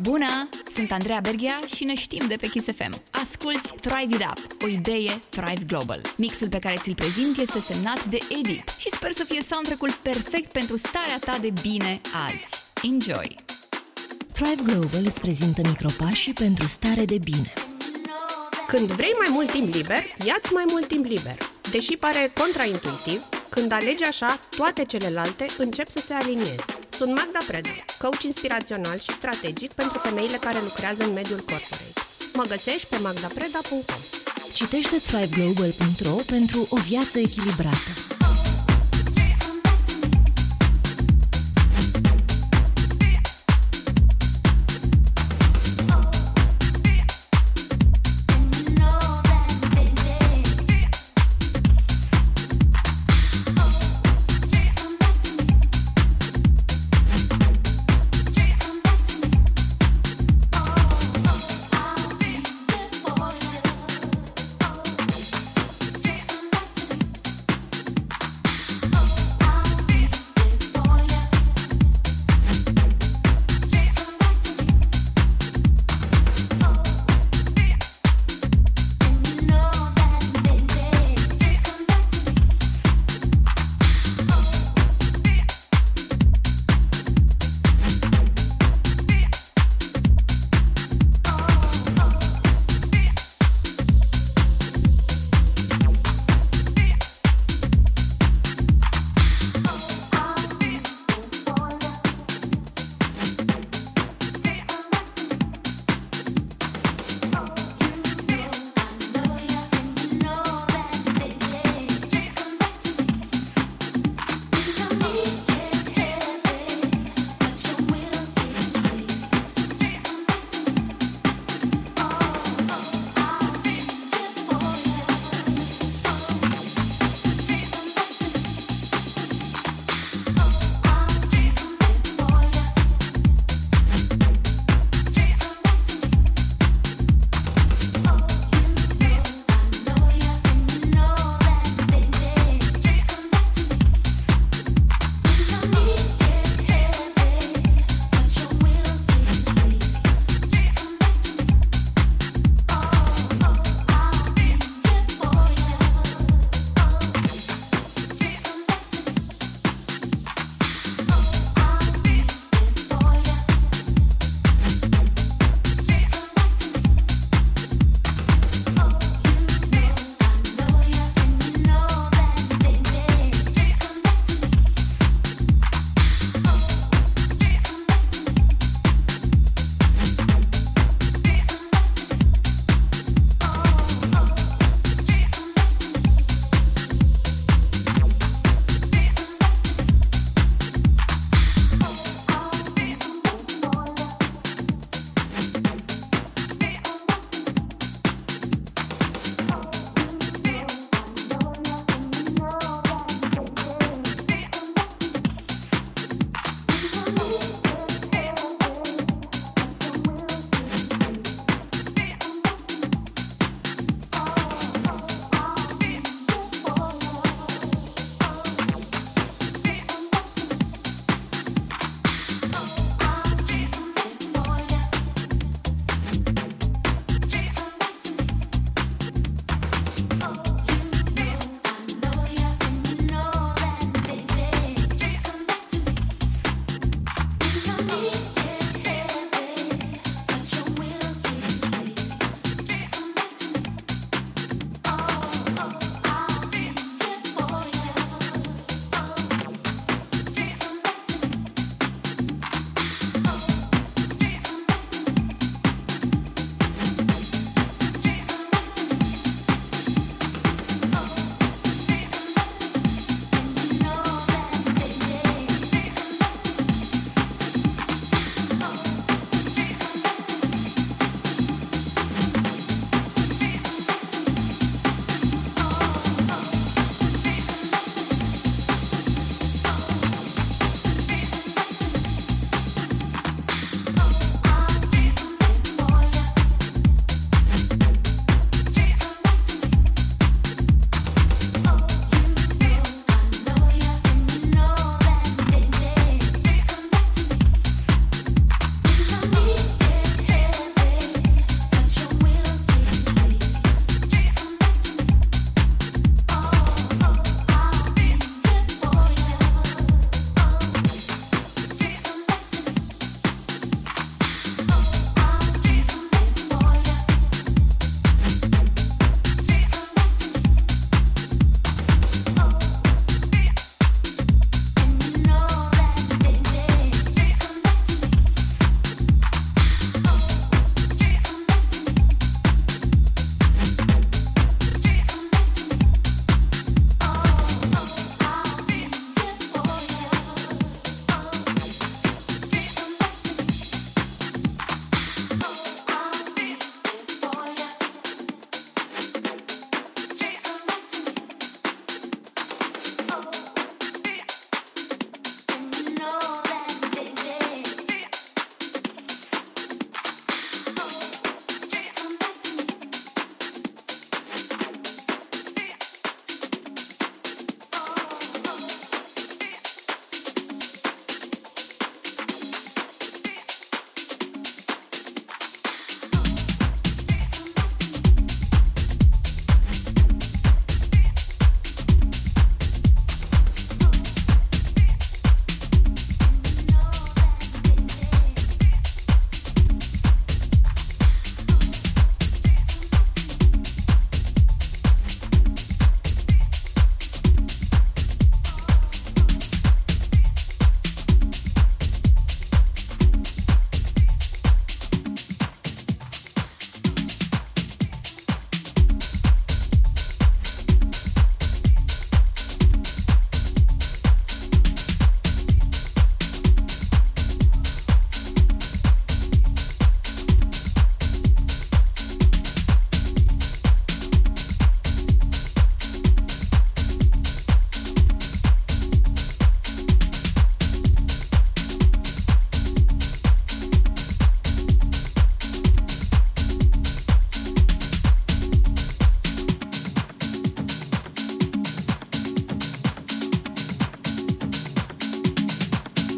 Bună! Sunt Andreea Berghia și ne știm de pe Kiss FM. Asculți Thrive It Up, o idee Thrive Global. Mixul pe care ți-l prezint este semnat de Edit și sper să fie soundtrack-ul perfect pentru starea ta de bine azi. Enjoy! Thrive Global îți prezintă micropașii pentru stare de bine. Când vrei mai mult timp liber, ia-ți mai mult timp liber. Deși pare contraintuitiv, când alegi așa, toate celelalte încep să se alinieze. Sunt Magda Preda, coach inspirațional și strategic pentru femeile care lucrează în mediul corporate. Mă găsești pe magdapreda.com Citește thriveglobal.ro pentru o viață echilibrată.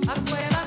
afuera.